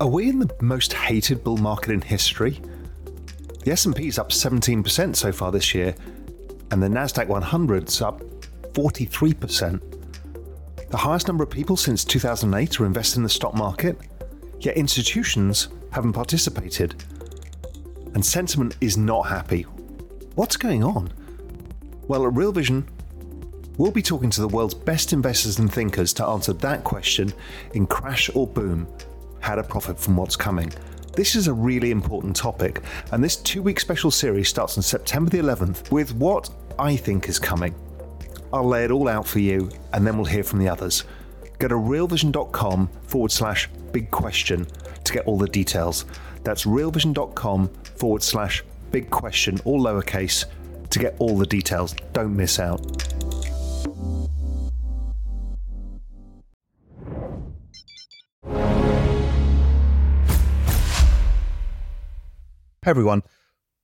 Are we in the most hated bull market in history? The S&P is up 17% so far this year, and the Nasdaq 100 is up 43%. The highest number of people since 2008 are invested in the stock market, yet institutions haven't participated. And sentiment is not happy. What's going on? Well, at Real Vision, we'll be talking to the world's best investors and thinkers to answer that question in Crash or Boom how to profit from what's coming. This is a really important topic, and this two week special series starts on September the 11th with what I think is coming. I'll lay it all out for you, and then we'll hear from the others. Go to realvision.com forward slash big question to get all the details. That's realvision.com forward slash big question, all lowercase, to get all the details. Don't miss out. Hey everyone.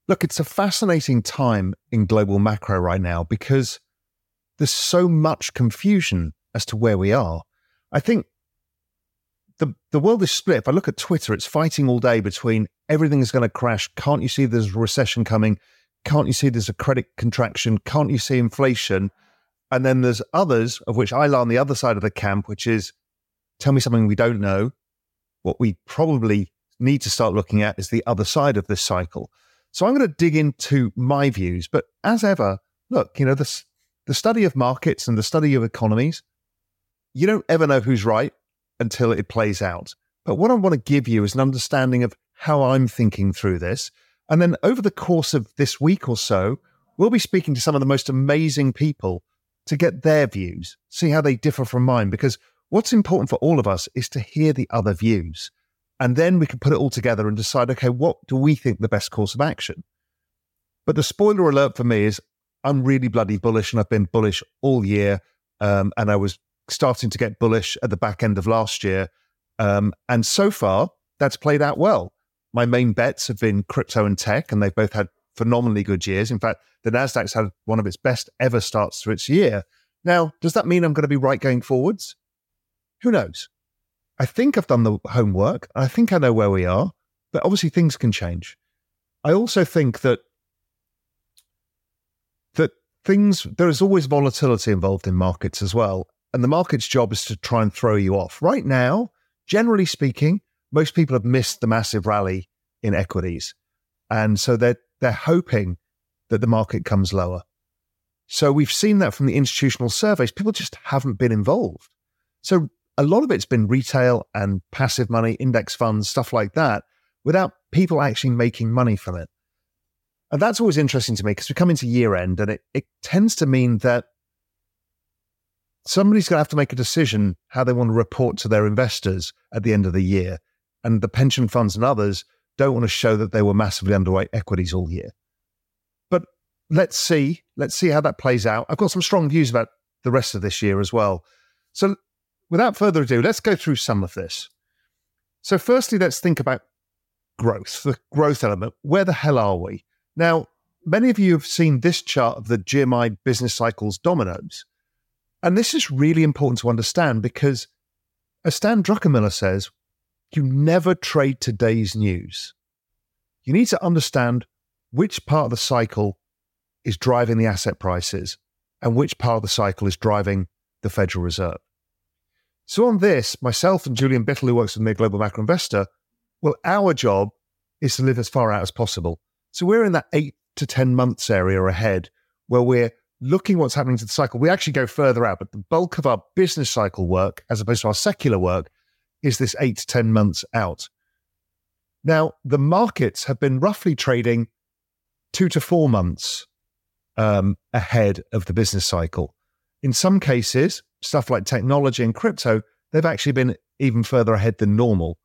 Look, it's a fascinating time in global macro right now because there's so much confusion as to where we are. I think the the world is split. If I look at Twitter, it's fighting all day between everything is going to crash. Can't you see there's a recession coming? Can't you see there's a credit contraction? Can't you see inflation? And then there's others, of which I lie on the other side of the camp, which is tell me something we don't know. What we probably need to start looking at is the other side of this cycle. So I'm going to dig into my views. But as ever, look, you know, the, the study of markets and the study of economies, you don't ever know who's right until it plays out. But what I want to give you is an understanding of how I'm thinking through this. And then over the course of this week or so, we'll be speaking to some of the most amazing people to get their views, see how they differ from mine. Because what's important for all of us is to hear the other views. And then we can put it all together and decide, okay, what do we think the best course of action? But the spoiler alert for me is I'm really bloody bullish and I've been bullish all year. Um, and I was starting to get bullish at the back end of last year. Um, and so far, that's played out well. My main bets have been crypto and tech, and they've both had phenomenally good years. In fact, the Nasdaq's had one of its best ever starts to its year. Now, does that mean I'm going to be right going forwards? Who knows? I think I've done the homework. I think I know where we are, but obviously things can change. I also think that that things there is always volatility involved in markets as well, and the market's job is to try and throw you off. Right now, generally speaking, most people have missed the massive rally in equities, and so they're they're hoping that the market comes lower. So we've seen that from the institutional surveys. People just haven't been involved. So a lot of it's been retail and passive money, index funds, stuff like that, without people actually making money from it. And that's always interesting to me because we come into year end and it, it tends to mean that somebody's going to have to make a decision how they want to report to their investors at the end of the year. And the pension funds and others don't want to show that they were massively underweight equities all year. But let's see. Let's see how that plays out. I've got some strong views about the rest of this year as well. So without further ado, let's go through some of this. So, firstly, let's think about growth, the growth element. Where the hell are we? Now, many of you have seen this chart of the GMI business cycles dominoes. And this is really important to understand because, as Stan Druckenmiller says, you never trade today's news. You need to understand which part of the cycle is driving the asset prices and which part of the cycle is driving the Federal Reserve. So on this, myself and Julien Bittel, who works with me Global Macro Investor, well, our job is to live as far out as possible. So we're in that eight to 10 months area ahead where we're looking what's happening to the cycle. We actually go further out, but the bulk of our business cycle work, as opposed to our secular work, is this eight to 10 months out. Now, the markets have been roughly trading two to four months um, ahead of the business cycle. In some cases, stuff like technology and crypto, they've actually been even further ahead than normal.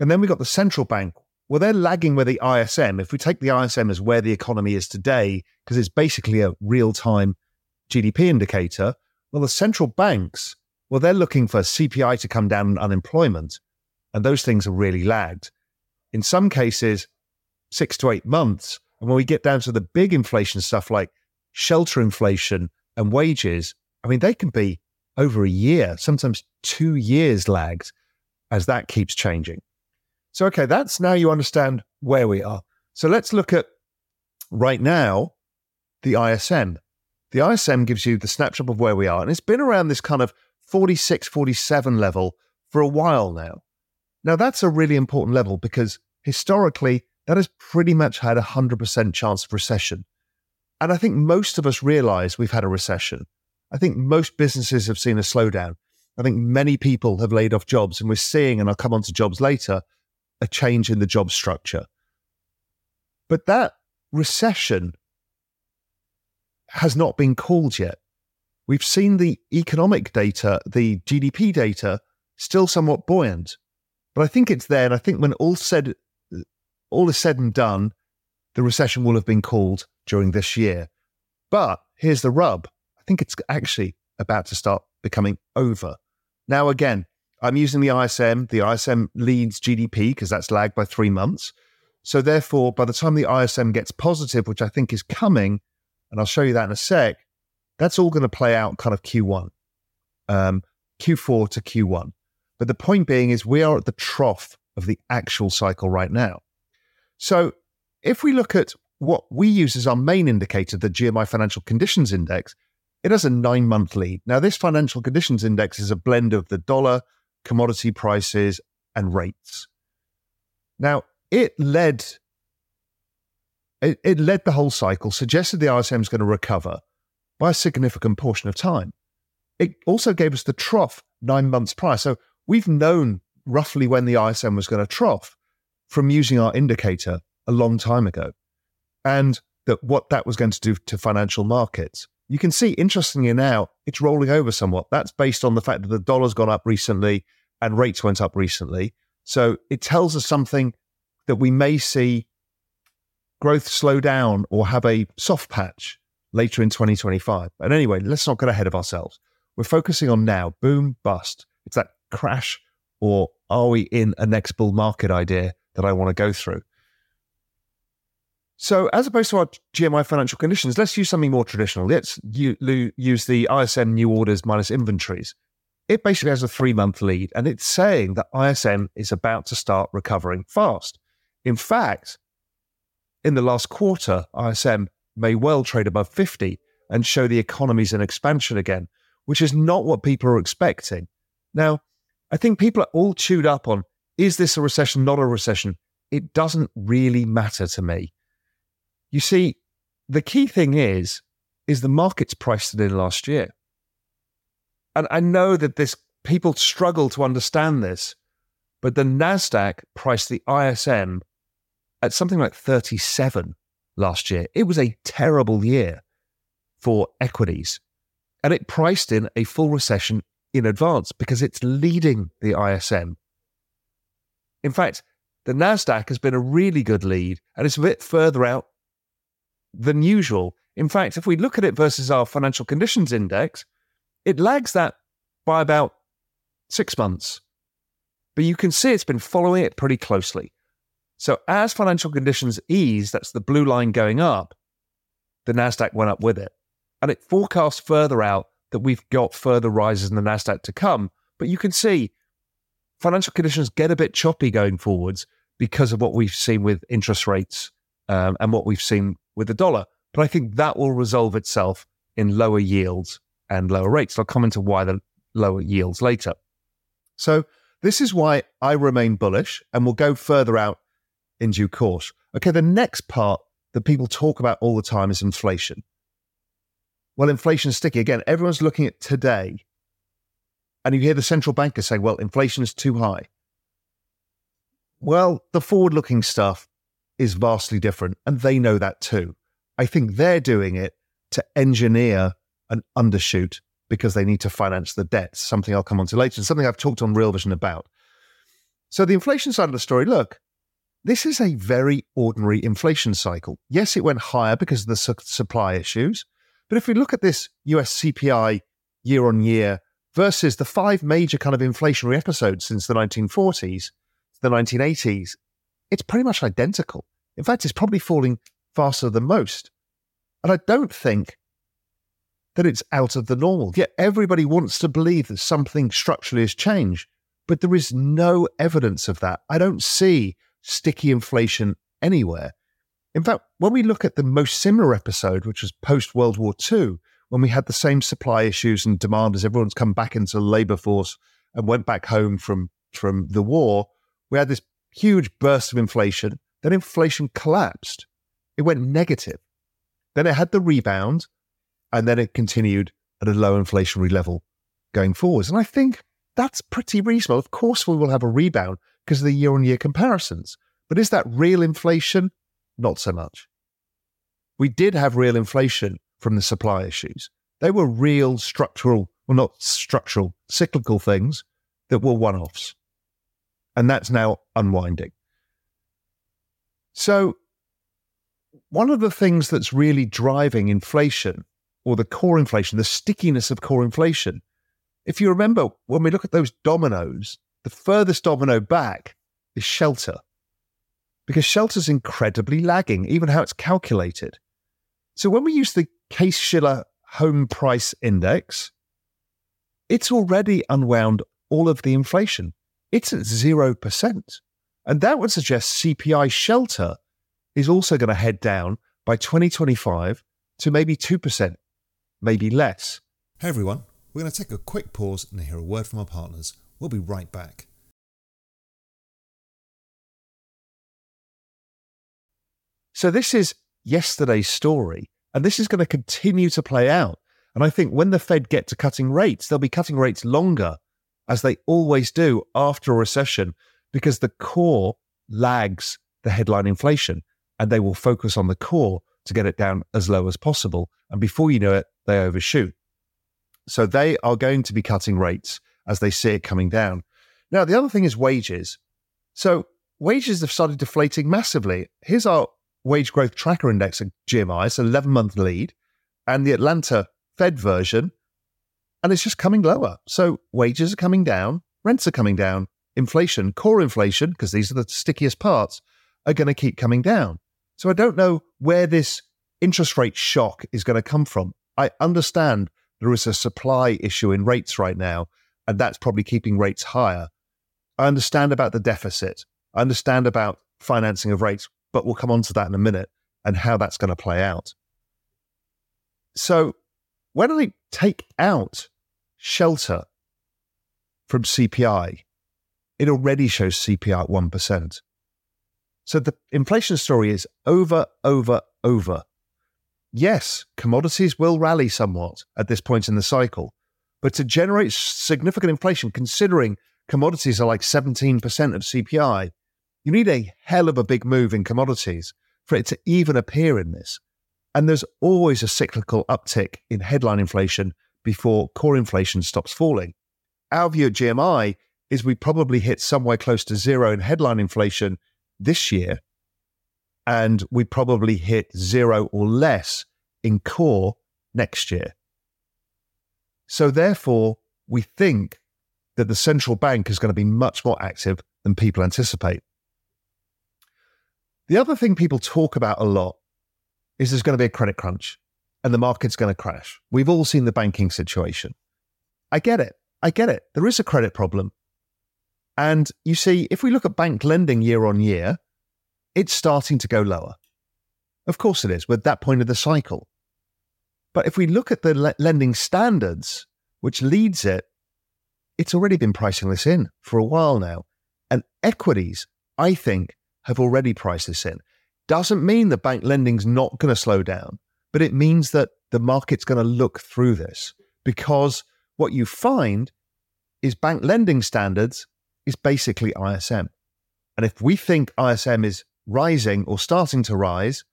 And then we've got the central bank. Well, they're lagging with the ISM. If we take the ISM as where the economy is today, because it's basically a real time GDP indicator, well, the central banks, well, they're looking for CPI to come down and unemployment. And those things are really lagged. In some cases, six to eight months. And when we get down to the big inflation stuff like shelter inflation and wages, I mean, they can be over a year, sometimes two years lags as that keeps changing. So, okay, that's now you understand where we are. So let's look at right now the ISM. The ISM gives you the snapshot of where we are, and it's been around this kind of 46, 47 level for a while now. Now, that's a really important level because historically, that has pretty much had a 100% chance of recession. And I think most of us realize we've had a recession. I think most businesses have seen a slowdown. I think many people have laid off jobs, and we're seeing, and I'll come on to jobs later, a change in the job structure. But that recession has not been called yet. We've seen the economic data, the GDP data, still somewhat buoyant. But I think it's there. And I think when all said all is said and done, the recession will have been called during this year. But here's the rub I think it's actually about to start becoming over. Now, again, I'm using the ISM. The ISM leads GDP because that's lagged by three months. So, therefore, by the time the ISM gets positive, which I think is coming, and I'll show you that in a sec, that's all going to play out kind of Q1, um, Q4 to Q1. But the point being is we are at the trough of the actual cycle right now. So if we look at what we use as our main indicator, the GMI Financial Conditions Index, it has a nine month lead. Now, this financial conditions index is a blend of the dollar, commodity prices, and rates. Now, it led it, it led the whole cycle, suggested the ISM is going to recover by a significant portion of time. It also gave us the trough nine months prior. So we've known roughly when the ISM was going to trough from using our indicator a long time ago and that what that was going to do to financial markets. You can see, interestingly now, it's rolling over somewhat. That's based on the fact that the dollar's gone up recently and rates went up recently. So it tells us something that we may see growth slow down or have a soft patch later in 2025. But anyway, let's not get ahead of ourselves. We're focusing on now boom, bust. It's that crash or are we in a next bull market idea that I want to go through. So, as opposed to our GMI financial conditions, let's use something more traditional. Let's use the ISM new orders minus inventories. It basically has a three month lead, and it's saying that ISM is about to start recovering fast. In fact, in the last quarter, ISM may well trade above 50 and show the economy's in expansion again, which is not what people are expecting. Now, I think people are all chewed up on is this a recession, not a recession? It doesn't really matter to me. You see, the key thing is, is the market's priced it in last year. And I know that this people struggle to understand this, but the Nasdaq priced the ISM at something like 37 last year. It was a terrible year for equities. And it priced in a full recession in advance because it's leading the ISM. In fact, the NASDAQ has been a really good lead and it's a bit further out than usual. In fact, if we look at it versus our financial conditions index, it lags that by about six months. But you can see it's been following it pretty closely. So as financial conditions ease, that's the blue line going up, the NASDAQ went up with it. And it forecasts further out that we've got further rises in the NASDAQ to come. But you can see financial conditions get a bit choppy going forwards because of what we've seen with interest rates um, and what we've seen with the dollar. But I think that will resolve itself in lower yields and lower rates. I'll come into why the lower yields later. So this is why I remain bullish and we'll go further out in due course. Okay, the next part that people talk about all the time is inflation. Well, inflation is sticky. Again, everyone's looking at today and you hear the central banker say, well, inflation is too high. Well, the forward looking stuff is vastly different, and they know that too. I think they're doing it to engineer an undershoot because they need to finance the debt, something I'll come on to later, and something I've talked on Real Vision about. So, the inflation side of the story look, this is a very ordinary inflation cycle. Yes, it went higher because of the su- supply issues. But if we look at this US CPI year on year versus the five major kind of inflationary episodes since the 1940s, the 1980s, it's pretty much identical. In fact, it's probably falling faster than most. And I don't think that it's out of the normal. Yet everybody wants to believe that something structurally has changed, but there is no evidence of that. I don't see sticky inflation anywhere. In fact, when we look at the most similar episode, which was post World War II, when we had the same supply issues and demand as everyone's come back into the labor force and went back home from, from the war, we had this huge burst of inflation. Then inflation collapsed. It went negative. Then it had the rebound, and then it continued at a low inflationary level going forwards. And I think that's pretty reasonable. Of course, we will have a rebound because of the year on year comparisons. But is that real inflation? Not so much. We did have real inflation from the supply issues. They were real structural, well, not structural, cyclical things that were one offs. And that's now unwinding. So, one of the things that's really driving inflation, or the core inflation, the stickiness of core inflation, if you remember, when we look at those dominoes, the furthest domino back is shelter because shelter's incredibly lagging, even how it's calculated. So when we use the Case Shiller Home Price Index, it's already unwound all of the inflation. It's at 0%. And that would suggest CPI shelter is also going to head down by 2025 to maybe 2%, maybe less. Hey everyone, we're going to take a quick pause and hear a word from our partners. We'll be right back. So, this is yesterday's story, and this is going to continue to play out. And I think when the Fed get to cutting rates, they'll be cutting rates longer, as they always do after a recession, because the core lags the headline inflation, and they will focus on the core to get it down as low as possible. And before you know it, they overshoot. So they are going to be cutting rates as they see it coming down. Now, the other thing is wages. So wages have started deflating massively. Here's our wage growth tracker index at GMI, it's an 11 month lead, and the Atlanta Fed version, and it's just coming lower. So wages are coming down, rents are coming down, inflation, core inflation, because these are the stickiest parts, are going to keep coming down. So I don't know where this interest rate shock is going to come from. I understand there is a supply issue in rates right now, and that's probably keeping rates higher. I understand about the deficit. I understand about financing of rates, but we'll come on to that in a minute and how that's going to play out. So, when I take out shelter from CPI, it already shows CPI at 1%. So the inflation story is over, over, over. Yes, commodities will rally somewhat at this point in the cycle, but to generate significant inflation, considering commodities are like 17% of CPI, you need a hell of a big move in commodities for it to even appear in this. And there's always a cyclical uptick in headline inflation before core inflation stops falling. Our view at GMI is we probably hit somewhere close to zero in headline inflation this year and we probably hit zero or less in core next year. So, therefore, we think that the central bank is going to be much more active than people anticipate. The other thing people talk about a lot is there's going to be a credit crunch and the market's going to crash. We've all seen the banking situation. I get it. I get it. There is a credit problem. And you see, if we look at bank lending year on year, it's starting to go lower. Of course it is, with that point of the cycle. But if we look at the le- lending standards, which leads it, it's already been pricing this in for a while now. And equities, I think, have already priced this in. Doesn't mean that bank lending's not going to slow down, but it means that the market's going to look through this because what you find is bank lending standards is basically ISM. And if we think ISM is rising or starting to rise,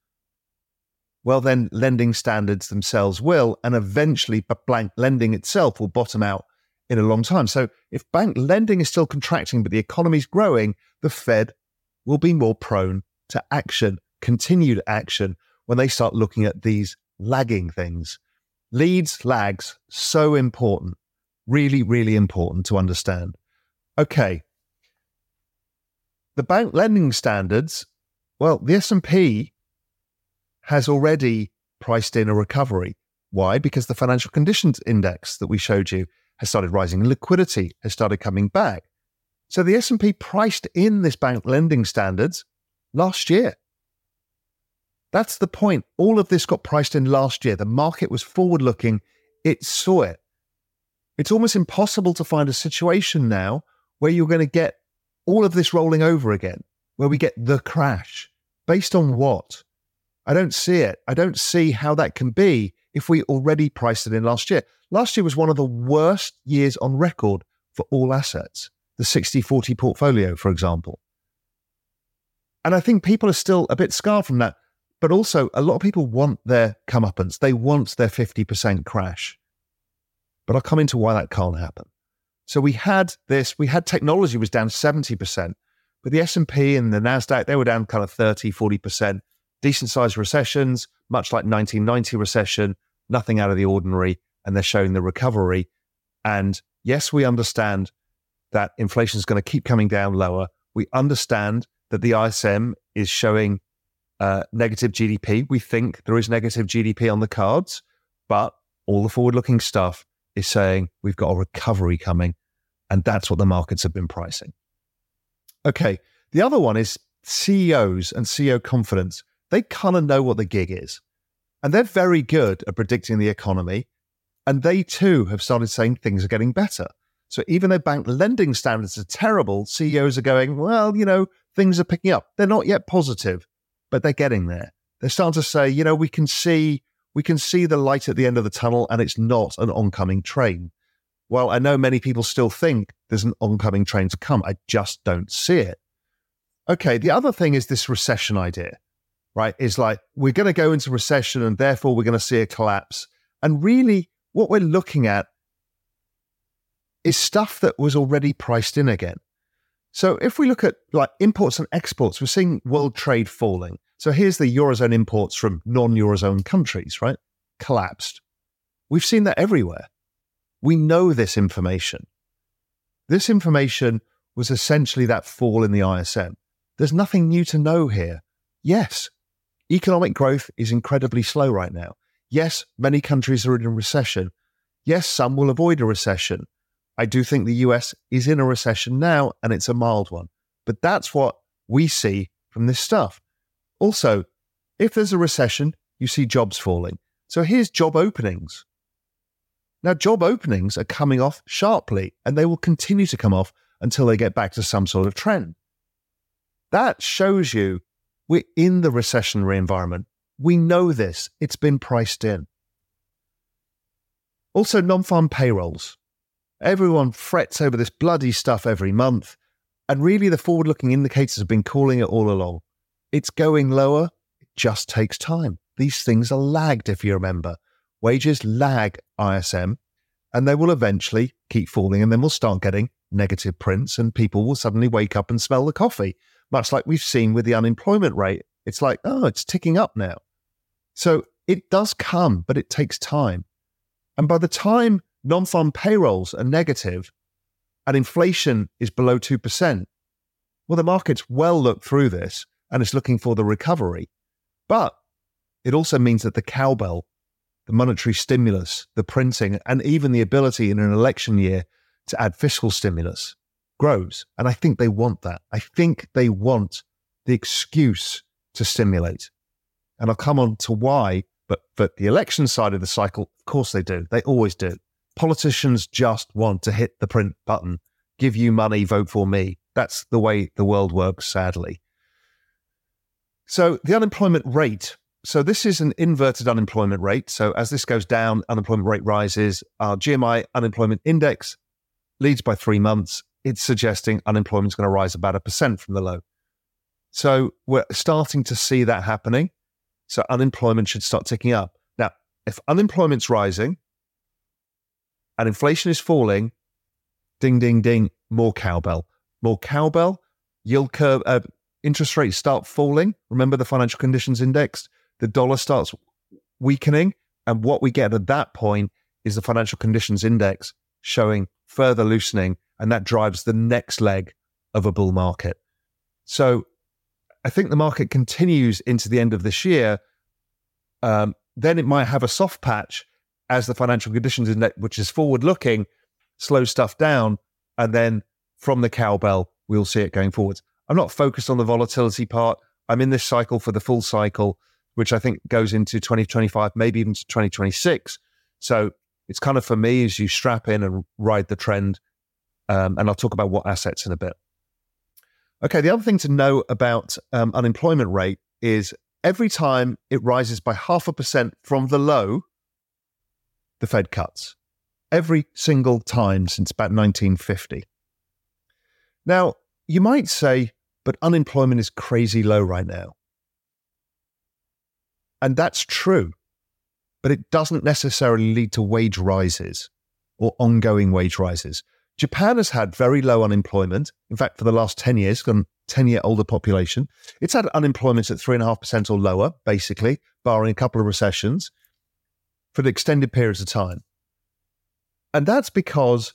well, then lending standards themselves will, and eventually bank lending itself will bottom out in a long time. So if bank lending is still contracting, but the economy is growing, the Fed will be more prone to action, continued action, when they start looking at these lagging things. Leads, lags, so important. Really, really important to understand. Okay. The bank lending standards, well, the S&P has already priced in a recovery. Why? Because the financial conditions index that we showed you has started rising. Liquidity has started coming back. So the S&P priced in this bank lending standards last year. That's the point. All of this got priced in last year. The market was forward looking. It saw it. It's almost impossible to find a situation now where you're going to get all of this rolling over again, where we get the crash. Based on what? I don't see it. I don't see how that can be if we already priced it in last year. Last year was one of the worst years on record for all assets, the 60 40 portfolio, for example. And I think people are still a bit scarred from that. But also, a lot of people want their comeuppance. They want their 50% crash. But I'll come into why that can't happen. So we had this, we had technology was down 70%, but the S&P and the NASDAQ, they were down kind of 30, 40% decent sized recessions, much like 1990 recession, nothing out of the ordinary, and they're showing the recovery. And yes, we understand that inflation is going to keep coming down lower. We understand that the ISM is showing uh, negative GDP. We think there is negative GDP on the cards, but all the forward looking stuff is saying we've got a recovery coming. And that's what the markets have been pricing. Okay. The other one is CEOs and CEO confidence they kind of know what the gig is. And they're very good at predicting the economy. And they too have started saying things are getting better. So even though bank lending standards are terrible, CEOs are going, well, you know, things are picking up. They're not yet positive, but they're getting there. They're starting to say, you know, we can see we can see the light at the end of the tunnel and it's not an oncoming train. Well, I know many people still think there's an oncoming train to come. I just don't see it. Okay, the other thing is this recession idea right, is like we're going to go into recession and therefore we're going to see a collapse. And really, what we're looking at is stuff that was already priced in again. So if we look at like imports and exports, we're seeing world trade falling. So here's the Eurozone imports from non Eurozone countries, right? Collapsed. We've seen that everywhere. We know this information. This information was essentially that fall in the ISM. There's nothing new to know here. Yes, Economic growth is incredibly slow right now. Yes, many countries are in a recession. Yes, some will avoid a recession. I do think the US is in a recession now, and it's a mild one. But that's what we see from this stuff. Also, if there's a recession, you see jobs falling. So here's job openings. Now, job openings are coming off sharply, and they will continue to come off until they get back to some sort of trend. That shows you we're in the recessionary environment. We know this, it's been priced in. Also, non farm payrolls. Everyone frets over this bloody stuff every month. And really, the forward looking indicators have been calling it all along. It's going lower, it just takes time. These things are lagged, if you remember. Wages lag ISM, and they will eventually keep falling, and then we'll start getting negative prints, and people will suddenly wake up and smell the coffee much like we've seen with the unemployment rate. It's like, oh, it's ticking up now. So it does come, but it takes time. And by the time non farm payrolls are negative and inflation is below 2%, well, the market's well looked through this and it's looking for the recovery. But it also means that the cowbell, the monetary stimulus, the printing, and even the ability in an election year to add fiscal stimulus grows. And I think they want that. I think they want the excuse to stimulate. And I'll come on to why, but but the election side of the cycle, of course they do. They always do. Politicians just want to hit the print button, give you money, vote for me. That's the way the world works, sadly. So the unemployment rate. So this is an inverted unemployment rate. So as this goes down, unemployment rate rises. Our GMI unemployment index leads by three months it's suggesting unemployment is going to rise about a percent from the low. So we're starting to see that happening. So unemployment should start ticking up. Now, if unemployment's rising and inflation is falling, ding, ding, ding, more cowbell. More cowbell, yield curve, uh, interest rates start falling. Remember the financial conditions index? The dollar starts weakening. And what we get at that point is the financial conditions index showing further loosening. And that drives the next leg of a bull market. So I think the market continues into the end of this year. Um, then it might have a soft patch as the financial conditions index, which is forward looking, slows stuff down. And then from the cowbell, we'll see it going forwards. I'm not focused on the volatility part. I'm in this cycle for the full cycle, which I think goes into 2025, maybe even to 2026. So it's kind of for me as you strap in and ride the trend. Um, and I'll talk about what assets in a bit. Okay, the other thing to know about um, unemployment rate is every time it rises by half a percent from the low, the Fed cuts. Every single time since about 1950. Now, you might say, but unemployment is crazy low right now. And that's true, but it doesn't necessarily lead to wage rises or ongoing wage rises. Japan has had very low unemployment. In fact, for the last 10 years, got 10 year older population. It's had unemployment at 3.5% or lower, basically, barring a couple of recessions for extended periods of time. And that's because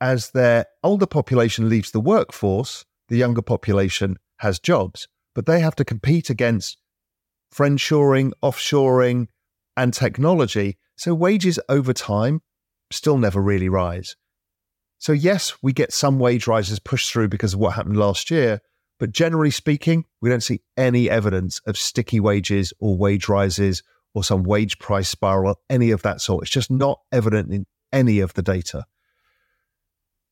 as their older population leaves the workforce, the younger population has jobs, but they have to compete against friendshoring, offshoring, and technology. So wages over time still never really rise. So, yes, we get some wage rises pushed through because of what happened last year, but generally speaking, we don't see any evidence of sticky wages or wage rises or some wage price spiral, or any of that sort. It's just not evident in any of the data.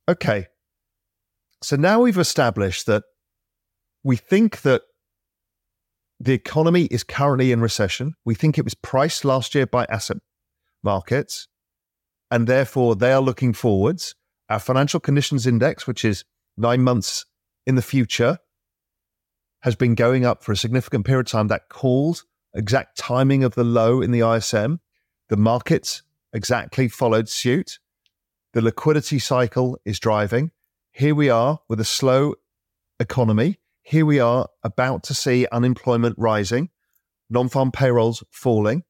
Okay. So now we've established that we think that the economy is currently in recession. We think it was priced last year by asset markets, and therefore they are looking forwards. Our financial conditions index, which is nine months in the future, has been going up for a significant period of time. That calls exact timing of the low in the ISM. The markets exactly followed suit. The liquidity cycle is driving. Here we are with a slow economy. Here we are about to see unemployment rising, non farm payrolls falling,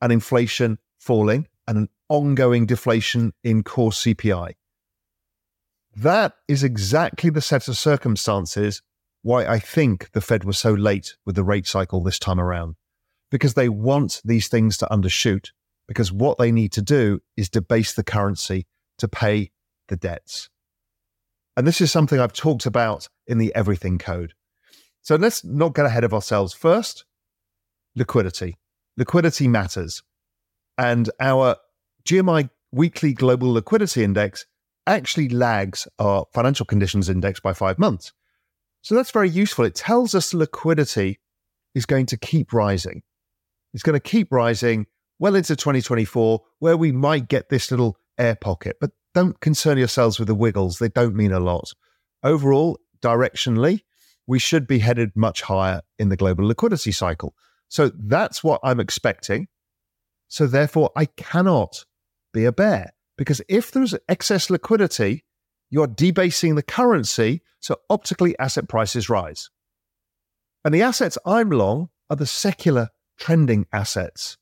and inflation falling, and an ongoing deflation in core CPI. That is exactly the set of circumstances why I think the Fed was so late with the rate cycle this time around. Because they want these things to undershoot, because what they need to do is debase the currency to pay the debts. And this is something I've talked about in the Everything Code. So let's not get ahead of ourselves. First, liquidity. Liquidity matters. And our GMI weekly global liquidity index actually lags our financial conditions index by five months. So that's very useful. It tells us liquidity is going to keep rising. It's going to keep rising well into 2024, where we might get this little air pocket. But don't concern yourselves with the wiggles, they don't mean a lot. Overall, directionally, we should be headed much higher in the global liquidity cycle. So that's what I'm expecting. So therefore, I cannot be a bear. Because if there's excess liquidity, you're debasing the currency, so optically asset prices rise. And the assets I'm long are the secular trending assets.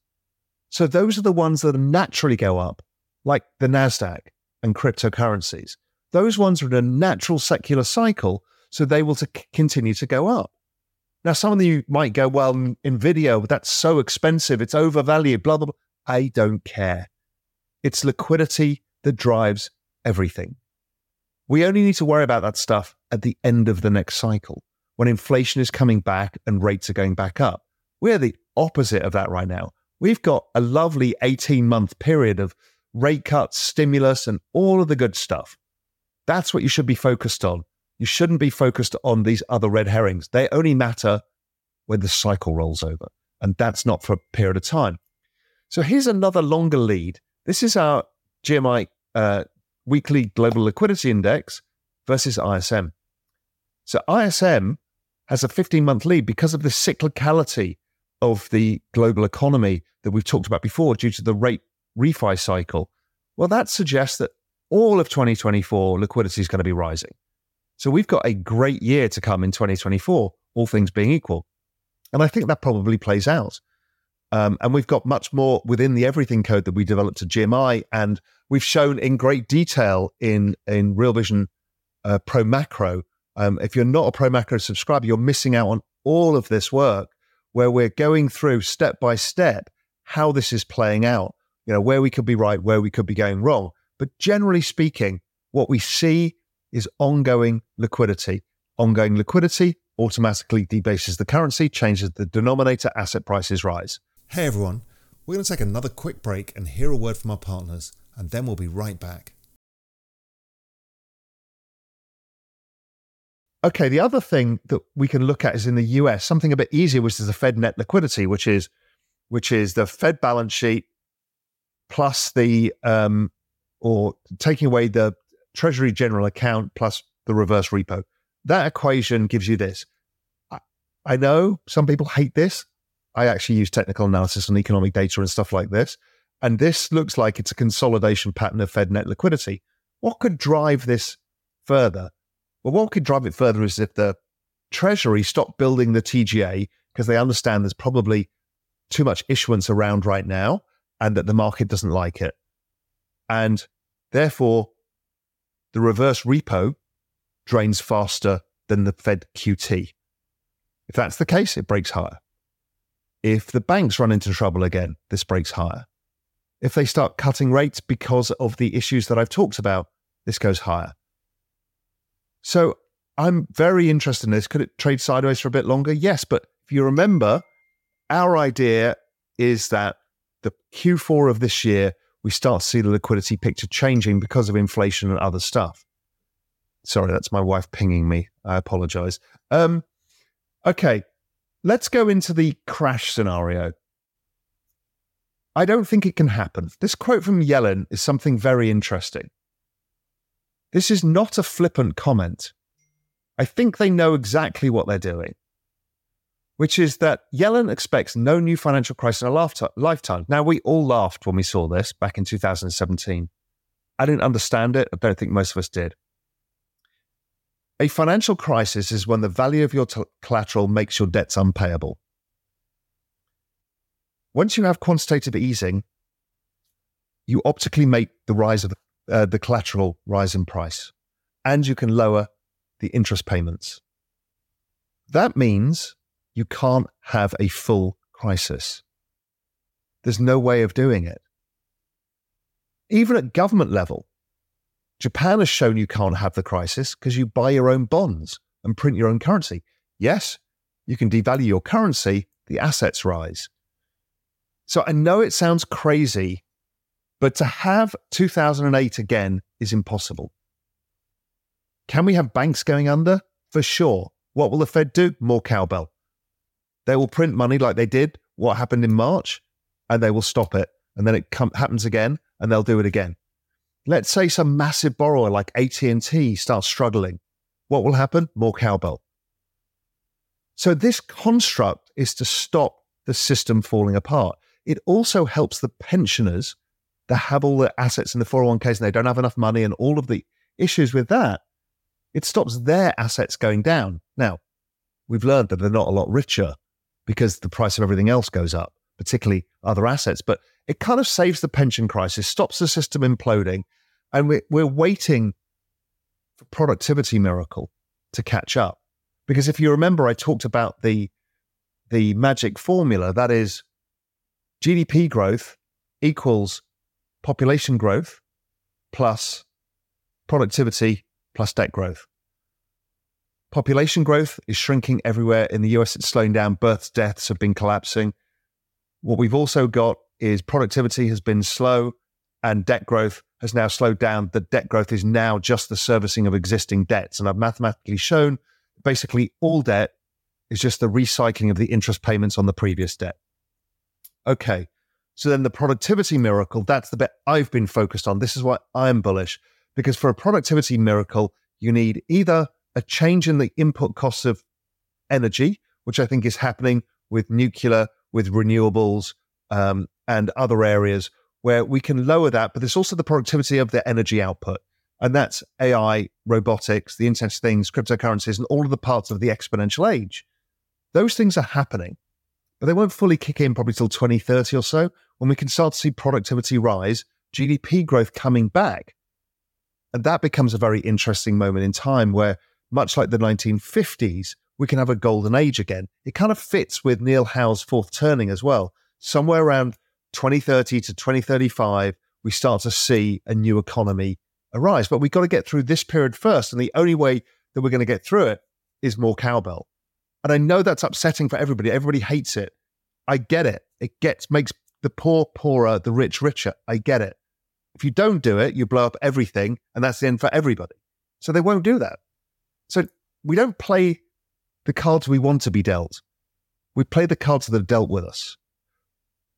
So those are the ones that naturally go up, like the NASDAQ and cryptocurrencies. Those ones are in a natural secular cycle, so they will to continue to go up. Now, some of you might go, well, NVIDIA, that's so expensive, it's overvalued, blah, blah, blah. I don't care. It's liquidity that drives everything. We only need to worry about that stuff at the end of the next cycle when inflation is coming back and rates are going back up. We're the opposite of that right now. We've got a lovely 18 month period of rate cuts, stimulus, and all of the good stuff. That's what you should be focused on. You shouldn't be focused on these other red herrings. They only matter when the cycle rolls over, and that's not for a period of time. So here's another longer lead this is our GMI uh, weekly global liquidity index versus ISM. So ISM has a 15 month lead because of the cyclicality of the global economy that we've talked about before due to the rate refi cycle, well, that suggests that all of 2024 liquidity is going to be rising. So we've got a great year to come in 2024, all things being equal. And I think that probably plays out. Um, and we've got much more within the everything code that we developed at GMI. And we've shown in great detail in, in Real Vision uh, Pro Macro. Um, if you're not a Pro Macro subscriber, you're missing out on all of this work where we're going through step by step how this is playing out, you know, where we could be right, where we could be going wrong. But generally speaking, what we see is ongoing liquidity. Ongoing liquidity automatically debases the currency, changes the denominator, asset prices rise. Hey everyone, we're going to take another quick break and hear a word from our partners, and then we'll be right back. Okay, the other thing that we can look at is in the US, something a bit easier, which is the Fed net liquidity, which is which is the Fed balance sheet plus the um, or taking away the Treasury General account plus the reverse repo. That equation gives you this. I, I know some people hate this. I actually use technical analysis on economic data and stuff like this. And this looks like it's a consolidation pattern of Fed net liquidity. What could drive this further? Well, what could drive it further is if the Treasury stopped building the TGA because they understand there's probably too much issuance around right now and that the market doesn't like it. And therefore, the reverse repo drains faster than the Fed QT. If that's the case, it breaks higher. If the banks run into trouble again, this breaks higher. If they start cutting rates because of the issues that I've talked about, this goes higher. So I'm very interested in this. Could it trade sideways for a bit longer? Yes. But if you remember, our idea is that the Q4 of this year we start to see the liquidity picture changing because of inflation and other stuff. Sorry, that's my wife pinging me. I apologize. Um, okay, let's go into the crash scenario. I don't think it can happen. This quote from Yellen is something very interesting. This is not a flippant comment. I think they know exactly what they're doing which is that Yellen expects no new financial crisis in a lifetime. Now, we all laughed when we saw this back in 2017. I didn't understand it. I don't think most of us did. A financial crisis is when the value of your t- collateral makes your debts unpayable. Once you have quantitative easing, you optically make the rise of the, uh, the collateral rise in price, and you can lower the interest payments. That means you can't have a full crisis. There's no way of doing it. Even at government level, Japan has shown you can't have the crisis because you buy your own bonds and print your own currency. Yes, you can devalue your currency, the assets rise. So I know it sounds crazy, but to have 2008 again is impossible. Can we have banks going under? For sure. What will the Fed do? More cowbell. They will print money like they did what happened in March, and they will stop it. And then it com- happens again, and they'll do it again. Let's say some massive borrower like AT&T starts struggling. What will happen? More cowbell. So this construct is to stop the system falling apart. It also helps the pensioners that have all the assets in the 401ks and they don't have enough money and all of the issues with that. It stops their assets going down. Now, we've learned that they're not a lot richer because the price of everything else goes up, particularly other assets. But it kind of saves the pension crisis, stops the system imploding, and we're, we're waiting for productivity miracle to catch up. Because if you remember, I talked about the the magic formula that is GDP growth equals population growth plus productivity plus debt growth. Population growth is shrinking everywhere. In the US, it's slowing down. Births, deaths have been collapsing. What we've also got is productivity has been slow and debt growth has now slowed down. The debt growth is now just the servicing of existing debts. And I've mathematically shown basically all debt is just the recycling of the interest payments on the previous debt. Okay. So then the productivity miracle, that's the bit I've been focused on. This is why I'm bullish because for a productivity miracle, you need either a change in the input costs of energy, which I think is happening with nuclear, with renewables um, and other areas where we can lower that. But there's also the productivity of the energy output. And that's AI, robotics, the Internet of Things, cryptocurrencies, and all of the parts of the exponential age. Those things are happening, but they won't fully kick in probably till 2030 or so when we can start to see productivity rise, GDP growth coming back. And that becomes a very interesting moment in time where, much like the 1950s, we can have a golden age again. It kind of fits with Neil Howe's fourth turning as well. Somewhere around 2030 to 2035, we start to see a new economy arise. But we've got to get through this period first. And the only way that we're going to get through it is more cowbell. And I know that's upsetting for everybody. Everybody hates it. I get it. It gets makes the poor poorer, the rich richer. I get it. If you don't do it, you blow up everything, and that's the end for everybody. So they won't do that. So we don't play the cards we want to be dealt. We play the cards that are dealt with us.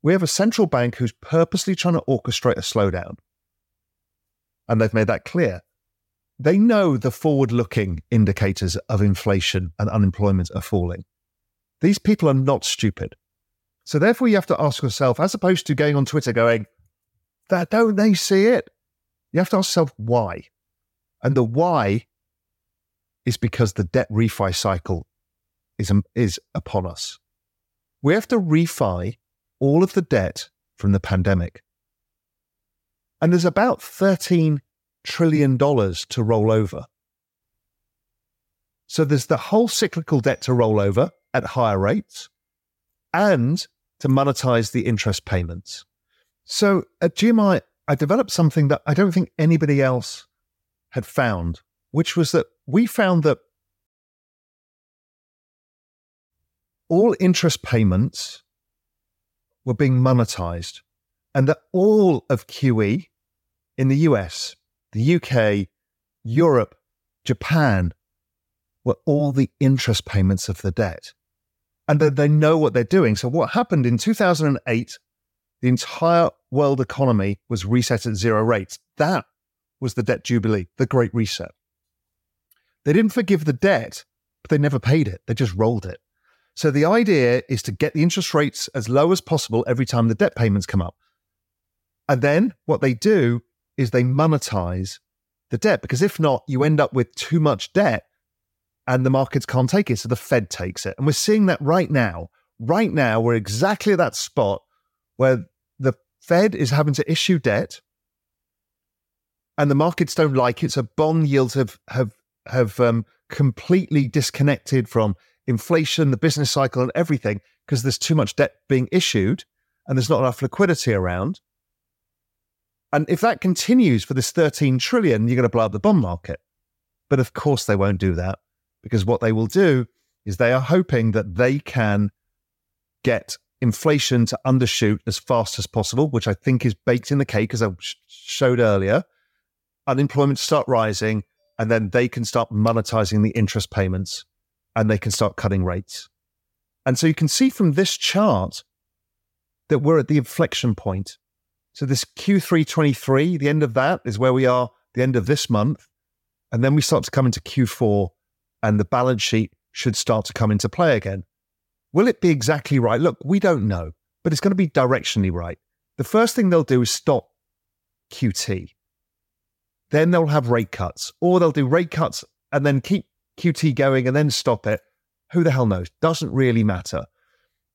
We have a central bank who's purposely trying to orchestrate a slowdown. And they've made that clear. They know the forward looking indicators of inflation and unemployment are falling. These people are not stupid. So therefore, you have to ask yourself, as opposed to going on Twitter going, that don't they see it? You have to ask yourself why. And the why is because the debt refi cycle is, um, is upon us. We have to refi all of the debt from the pandemic. And there's about $13 trillion dollars to roll over. So there's the whole cyclical debt to roll over at higher rates and to monetize the interest payments. So at GMI, I developed something that I don't think anybody else had found, which was that we found that all interest payments were being monetized and that all of QE in the US, the UK, Europe, Japan were all the interest payments of the debt. And that they know what they're doing. So, what happened in 2008, the entire world economy was reset at zero rates. That was the debt jubilee, the great reset. They didn't forgive the debt, but they never paid it. They just rolled it. So the idea is to get the interest rates as low as possible every time the debt payments come up. And then what they do is they monetize the debt because if not, you end up with too much debt and the markets can't take it. So the Fed takes it. And we're seeing that right now. Right now, we're exactly at that spot where the Fed is having to issue debt and the markets don't like it. So bond yields have, have, have um, completely disconnected from inflation, the business cycle, and everything because there's too much debt being issued and there's not enough liquidity around. And if that continues for this 13 trillion, you're going to blow up the bond market. But of course, they won't do that because what they will do is they are hoping that they can get inflation to undershoot as fast as possible, which I think is baked in the cake, as I showed earlier. Unemployment start rising, and then they can start monetizing the interest payments and they can start cutting rates. And so you can see from this chart that we're at the inflection point. So this Q3 23, the end of that is where we are, the end of this month. And then we start to come into Q4 and the balance sheet should start to come into play again. Will it be exactly right? Look, we don't know, but it's going to be directionally right. The first thing they'll do is stop QT. Then they'll have rate cuts, or they'll do rate cuts and then keep QT going and then stop it. Who the hell knows? Doesn't really matter.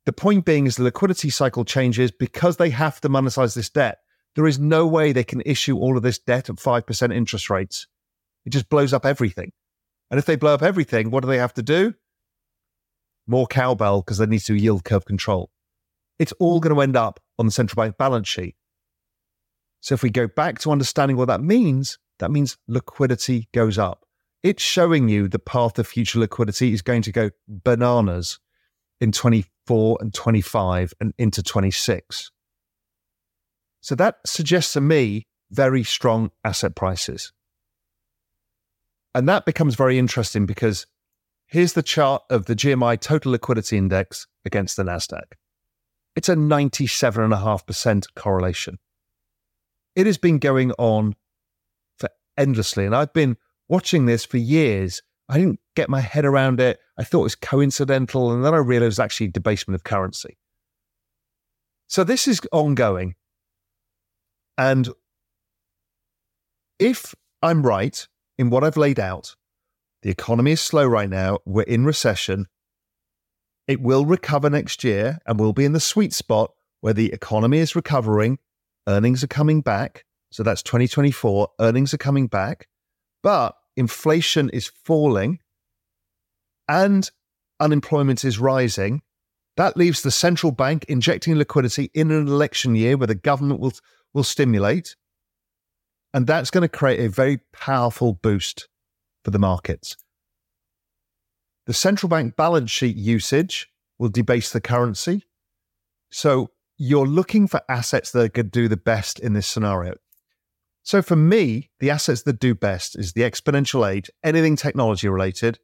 The point being is the liquidity cycle changes because they have to monetize this debt. There is no way they can issue all of this debt at 5% interest rates. It just blows up everything. And if they blow up everything, what do they have to do? More cowbell because they need to yield curve control. It's all going to end up on the central bank balance sheet. So if we go back to understanding what that means, that means liquidity goes up it's showing you the path of future liquidity is going to go bananas in 24 and 25 and into 26. So that suggests to me very strong asset prices. And that becomes very interesting because here's the chart of the GMI total liquidity index against the NASDAQ. It's a 97.5% correlation. It has been going on for endlessly. And I've been watching this for years. I didn't get my head around it. I thought it was coincidental. And then I realized actually debasement of currency. So this is ongoing. And if I'm right in what I've laid out, the economy is slow right now, we're in recession. It will recover next year and we'll be in the sweet spot where the economy is recovering, earnings are coming back. So that's 2024, earnings are coming back, but inflation is falling and unemployment is rising. That leaves the central bank injecting liquidity in an election year where the government will, will stimulate. And that's going to create a very powerful boost for the markets. The central bank balance sheet usage will debase the currency. So you're looking for assets that could do the best in this scenario. So for me, the assets that do best is the exponential age, anything technology related,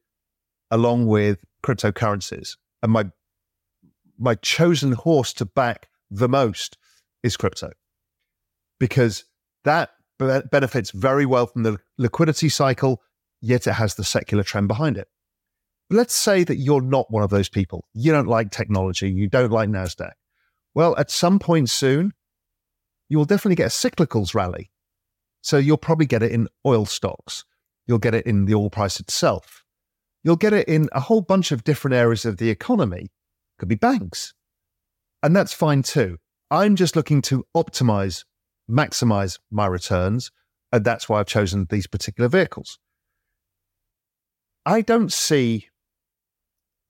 along with cryptocurrencies. And my my chosen horse to back the most is crypto because that benefits very well from the liquidity cycle, yet it has the secular trend behind it. But let's say that you're not one of those people. You don't like technology, you don't like NASDAQ. Well, at some point soon, you will definitely get a cyclicals rally. So you'll probably get it in oil stocks. You'll get it in the oil price itself. You'll get it in a whole bunch of different areas of the economy. Could be banks. And that's fine too. I'm just looking to optimize, maximize my returns. And that's why I've chosen these particular vehicles. I don't see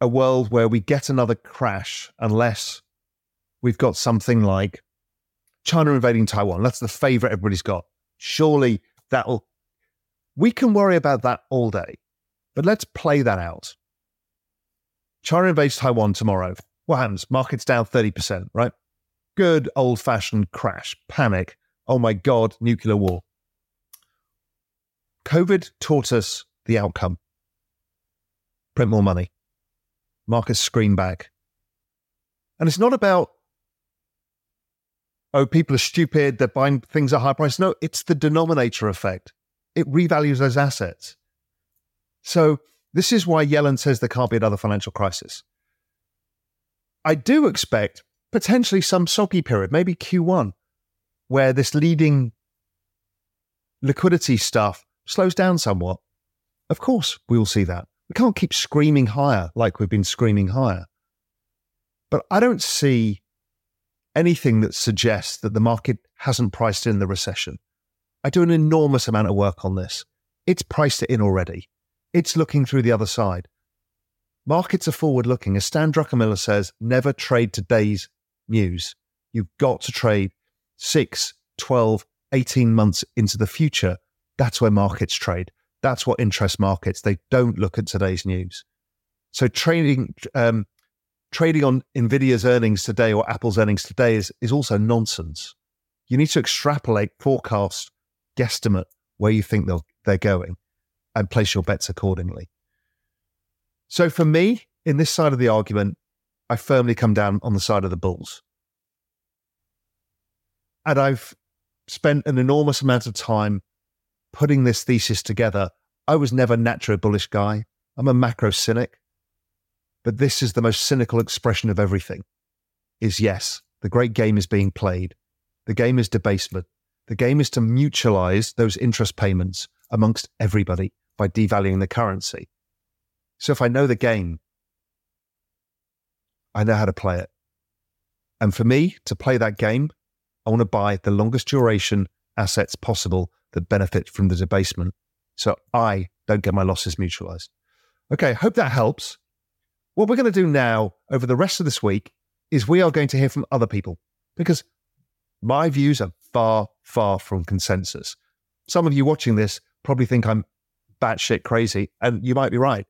a world where we get another crash unless we've got something like China invading Taiwan. That's the favorite everybody's got. Surely that'll, we can worry about that all day, but let's play that out. China invades Taiwan tomorrow. What happens? Market's down 30%, right? Good old fashioned crash, panic. Oh my God, nuclear war. COVID taught us the outcome print more money. Markets scream back. And it's not about oh, people are stupid, they're buying things at high price. No, it's the denominator effect. It revalues those assets. So this is why Yellen says there can't be another financial crisis. I do expect potentially some soggy period, maybe Q1, where this leading liquidity stuff slows down somewhat. Of course, we will see that. We can't keep screaming higher like we've been screaming higher. But I don't see anything that suggests that the market hasn't priced in the recession. I do an enormous amount of work on this. It's priced it in already. It's looking through the other side. Markets are forward looking. As Stan Druckenmiller says, never trade today's news. You've got to trade 6, 12, 18 months into the future. That's where markets trade. That's what interests markets. They don't look at today's news. So trading um, trading on Nvidia's earnings today or Apple's earnings today is, is also nonsense. You need to extrapolate, forecast, guesstimate where you think they're going and place your bets accordingly. So for me, in this side of the argument, I firmly come down on the side of the bulls. And I've spent an enormous amount of time putting this thesis together. I was never a bullish guy. I'm a macro cynic. But this is the most cynical expression of everything is yes, the great game is being played. The game is debasement. The game is to mutualize those interest payments amongst everybody by devaluing the currency. So if I know the game, I know how to play it. And for me to play that game, I want to buy the longest duration assets possible that benefit from the debasement. So I don't get my losses mutualized. Okay, hope that helps. What we're going to do now over the rest of this week is we are going to hear from other people because my views are far, far from consensus. Some of you watching this probably think I'm batshit crazy, and you might be right.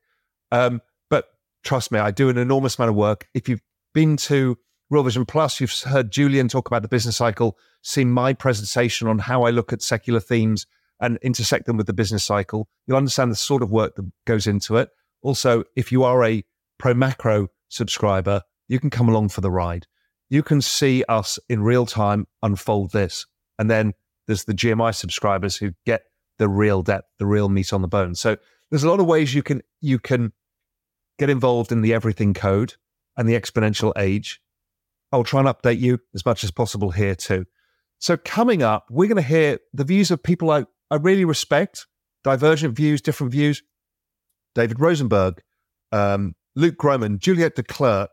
Um, but trust me, I do an enormous amount of work. If you've been to Real Vision Plus, you've heard Julien talk about the business cycle, seen my presentation on how I look at secular themes and intersect them with the business cycle. You'll understand the sort of work that goes into it. Also, if you are a Pro Macro subscriber, you can come along for the ride. You can see us in real time unfold this. And then there's the GMI subscribers who get the real depth, the real meat on the bone. So there's a lot of ways you can you can get involved in the everything code and the exponential age. I'll try and update you as much as possible here too. So, coming up, we're going to hear the views of people I, I really respect, divergent views, different views. David Rosenberg, um, Luke Gromen, Juliette Declercq,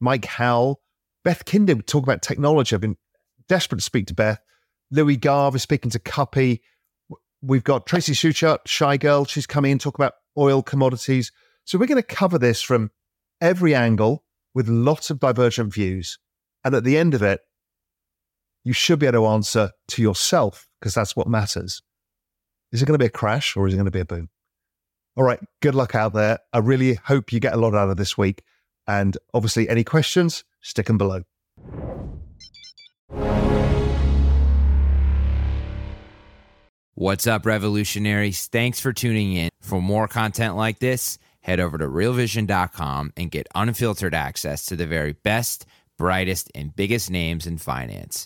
Mike Howell, Beth Kindig talk about technology. I've been desperate to speak to Beth. Louis Gave is speaking to Kuppy. We've got Tracy Shuchart, Shy Girl. She's coming in talk about oil commodities. So we're going to cover this from every angle with lots of divergent views. And at the end of it, you should be able to answer to yourself because that's what matters. Is it going to be a crash or is it going to be a boom? All right, good luck out there. I really hope you get a lot out of this week. And obviously, any questions, stick them below. What's up, revolutionaries? Thanks for tuning in. For more content like this, head over to realvision.com and get unfiltered access to the very best, brightest, and biggest names in finance.